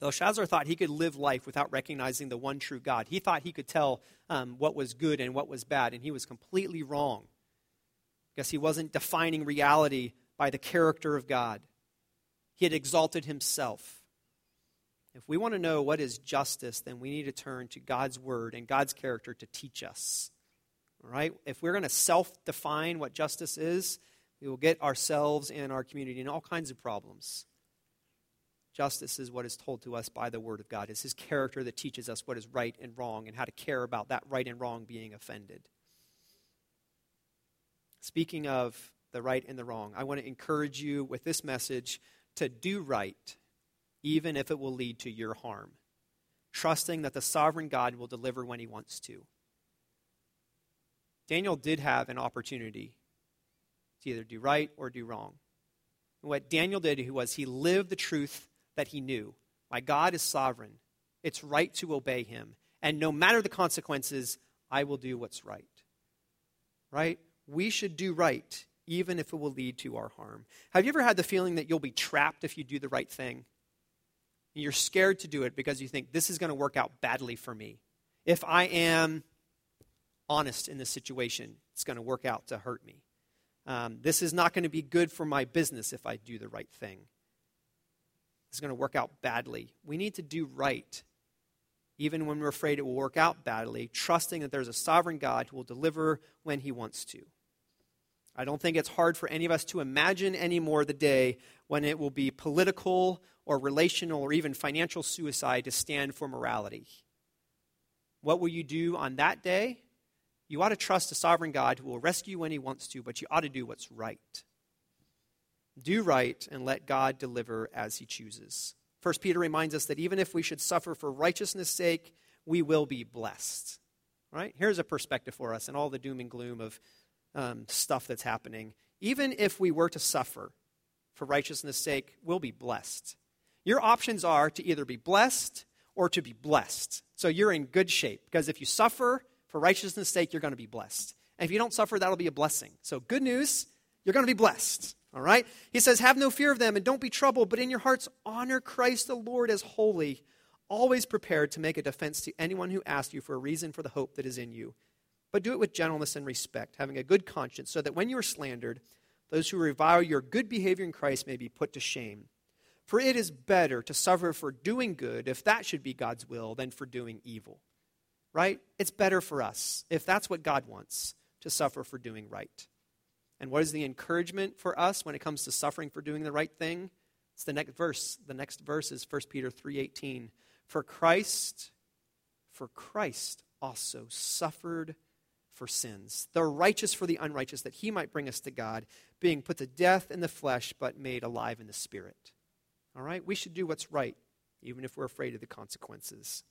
Belshazzar thought he could live life without recognizing the one true God. He thought he could tell um, what was good and what was bad, and he was completely wrong. Because he wasn't defining reality by the character of God. He had exalted himself. If we want to know what is justice, then we need to turn to God's word and God's character to teach us. All right? If we're going to self define what justice is, we will get ourselves and our community in all kinds of problems. Justice is what is told to us by the Word of God. It's His character that teaches us what is right and wrong and how to care about that right and wrong being offended. Speaking of the right and the wrong, I want to encourage you with this message to do right, even if it will lead to your harm, trusting that the sovereign God will deliver when He wants to. Daniel did have an opportunity to either do right or do wrong. And what Daniel did was he lived the truth that he knew My God is sovereign. It's right to obey him. And no matter the consequences, I will do what's right. Right? We should do right, even if it will lead to our harm. Have you ever had the feeling that you'll be trapped if you do the right thing? You're scared to do it because you think this is going to work out badly for me. If I am honest in this situation, it's going to work out to hurt me. Um, this is not going to be good for my business if I do the right thing is going to work out badly. We need to do right, even when we're afraid it will work out badly, trusting that there's a sovereign God who will deliver when he wants to. I don't think it's hard for any of us to imagine anymore the day when it will be political or relational or even financial suicide to stand for morality. What will you do on that day? You ought to trust a sovereign God who will rescue when he wants to, but you ought to do what's right. Do right and let God deliver as he chooses. First Peter reminds us that even if we should suffer for righteousness' sake, we will be blessed. Right? Here's a perspective for us in all the doom and gloom of um, stuff that's happening. Even if we were to suffer for righteousness' sake, we'll be blessed. Your options are to either be blessed or to be blessed. So you're in good shape because if you suffer for righteousness' sake, you're going to be blessed. And if you don't suffer, that'll be a blessing. So good news, you're going to be blessed. All right? He says, Have no fear of them and don't be troubled, but in your hearts honor Christ the Lord as holy, always prepared to make a defense to anyone who asks you for a reason for the hope that is in you. But do it with gentleness and respect, having a good conscience, so that when you are slandered, those who revile your good behavior in Christ may be put to shame. For it is better to suffer for doing good, if that should be God's will, than for doing evil. Right? It's better for us, if that's what God wants, to suffer for doing right. And what is the encouragement for us when it comes to suffering for doing the right thing? It's the next verse. The next verse is 1 Peter 3:18. For Christ for Christ also suffered for sins, the righteous for the unrighteous, that he might bring us to God, being put to death in the flesh, but made alive in the spirit. All right? We should do what's right, even if we're afraid of the consequences.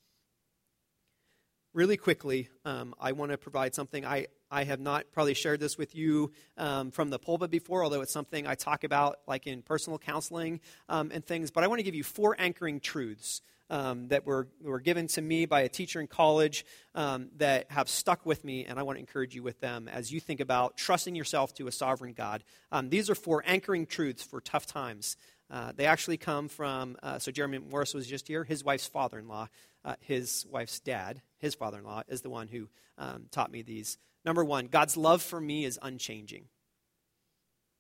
Really quickly, um, I want to provide something I, I have not probably shared this with you um, from the pulpit before, although it's something I talk about like in personal counseling um, and things. But I want to give you four anchoring truths um, that were, were given to me by a teacher in college um, that have stuck with me, and I want to encourage you with them as you think about trusting yourself to a sovereign God. Um, these are four anchoring truths for tough times. Uh, they actually come from, uh, so Jeremy Morris was just here, his wife's father in law, uh, his wife's dad, his father in law, is the one who um, taught me these. Number one, God's love for me is unchanging.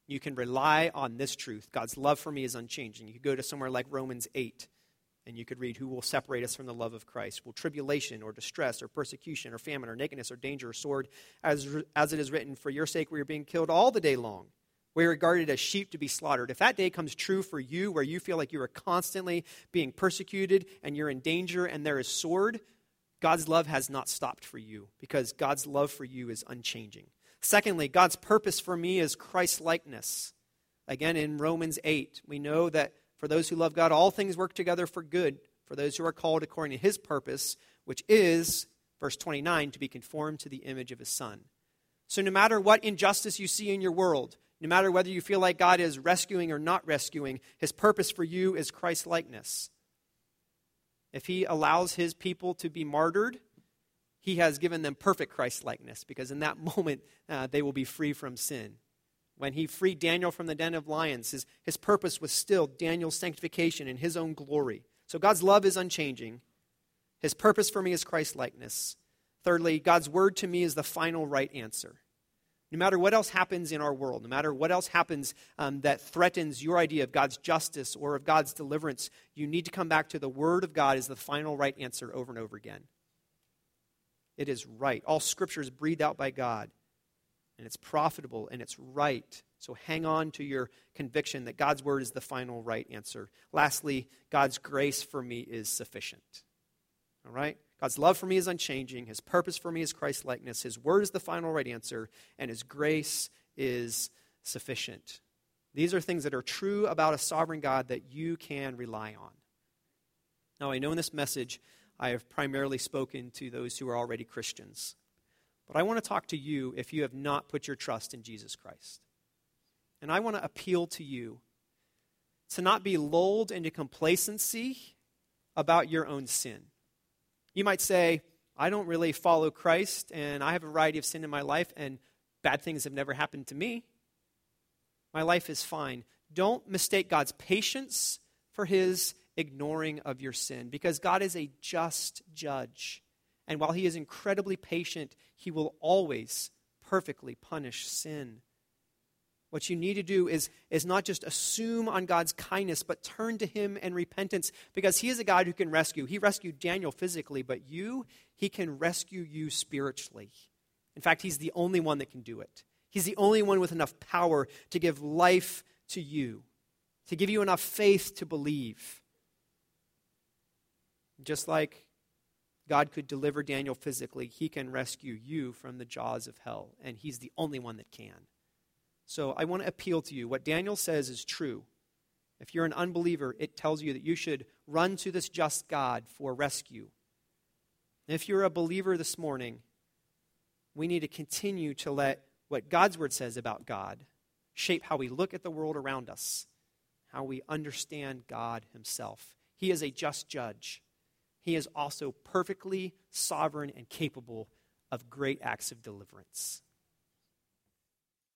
You can rely on this truth. God's love for me is unchanging. You could go to somewhere like Romans 8, and you could read, Who will separate us from the love of Christ? Will tribulation or distress or persecution or famine or nakedness or danger or sword, as, as it is written, For your sake we are being killed all the day long? We are regarded as sheep to be slaughtered. If that day comes true for you, where you feel like you are constantly being persecuted and you're in danger and there is sword, God's love has not stopped for you because God's love for you is unchanging. Secondly, God's purpose for me is Christ likeness. Again, in Romans 8, we know that for those who love God, all things work together for good for those who are called according to his purpose, which is, verse 29, to be conformed to the image of his Son. So, no matter what injustice you see in your world, no matter whether you feel like God is rescuing or not rescuing, his purpose for you is Christ likeness. If he allows his people to be martyred, he has given them perfect Christ likeness because in that moment uh, they will be free from sin. When he freed Daniel from the den of lions, his, his purpose was still Daniel's sanctification and his own glory. So God's love is unchanging. His purpose for me is Christ likeness. Thirdly, God's word to me is the final right answer. No matter what else happens in our world, no matter what else happens um, that threatens your idea of God's justice or of God's deliverance, you need to come back to the Word of God as the final right answer over and over again. It is right. All Scripture is breathed out by God, and it's profitable and it's right. So hang on to your conviction that God's Word is the final right answer. Lastly, God's grace for me is sufficient. All right? God's love for me is unchanging. His purpose for me is Christ likeness. His word is the final right answer, and His grace is sufficient. These are things that are true about a sovereign God that you can rely on. Now, I know in this message I have primarily spoken to those who are already Christians, but I want to talk to you if you have not put your trust in Jesus Christ. And I want to appeal to you to not be lulled into complacency about your own sin. You might say, I don't really follow Christ, and I have a variety of sin in my life, and bad things have never happened to me. My life is fine. Don't mistake God's patience for his ignoring of your sin, because God is a just judge. And while he is incredibly patient, he will always perfectly punish sin. What you need to do is, is not just assume on God's kindness, but turn to Him in repentance because He is a God who can rescue. He rescued Daniel physically, but you, He can rescue you spiritually. In fact, He's the only one that can do it. He's the only one with enough power to give life to you, to give you enough faith to believe. Just like God could deliver Daniel physically, he can rescue you from the jaws of hell, and he's the only one that can. So I want to appeal to you. What Daniel says is true. If you're an unbeliever, it tells you that you should run to this just God for rescue. And if you're a believer this morning, we need to continue to let what God's word says about God shape how we look at the world around us, how we understand God Himself. He is a just judge. He is also perfectly sovereign and capable of great acts of deliverance.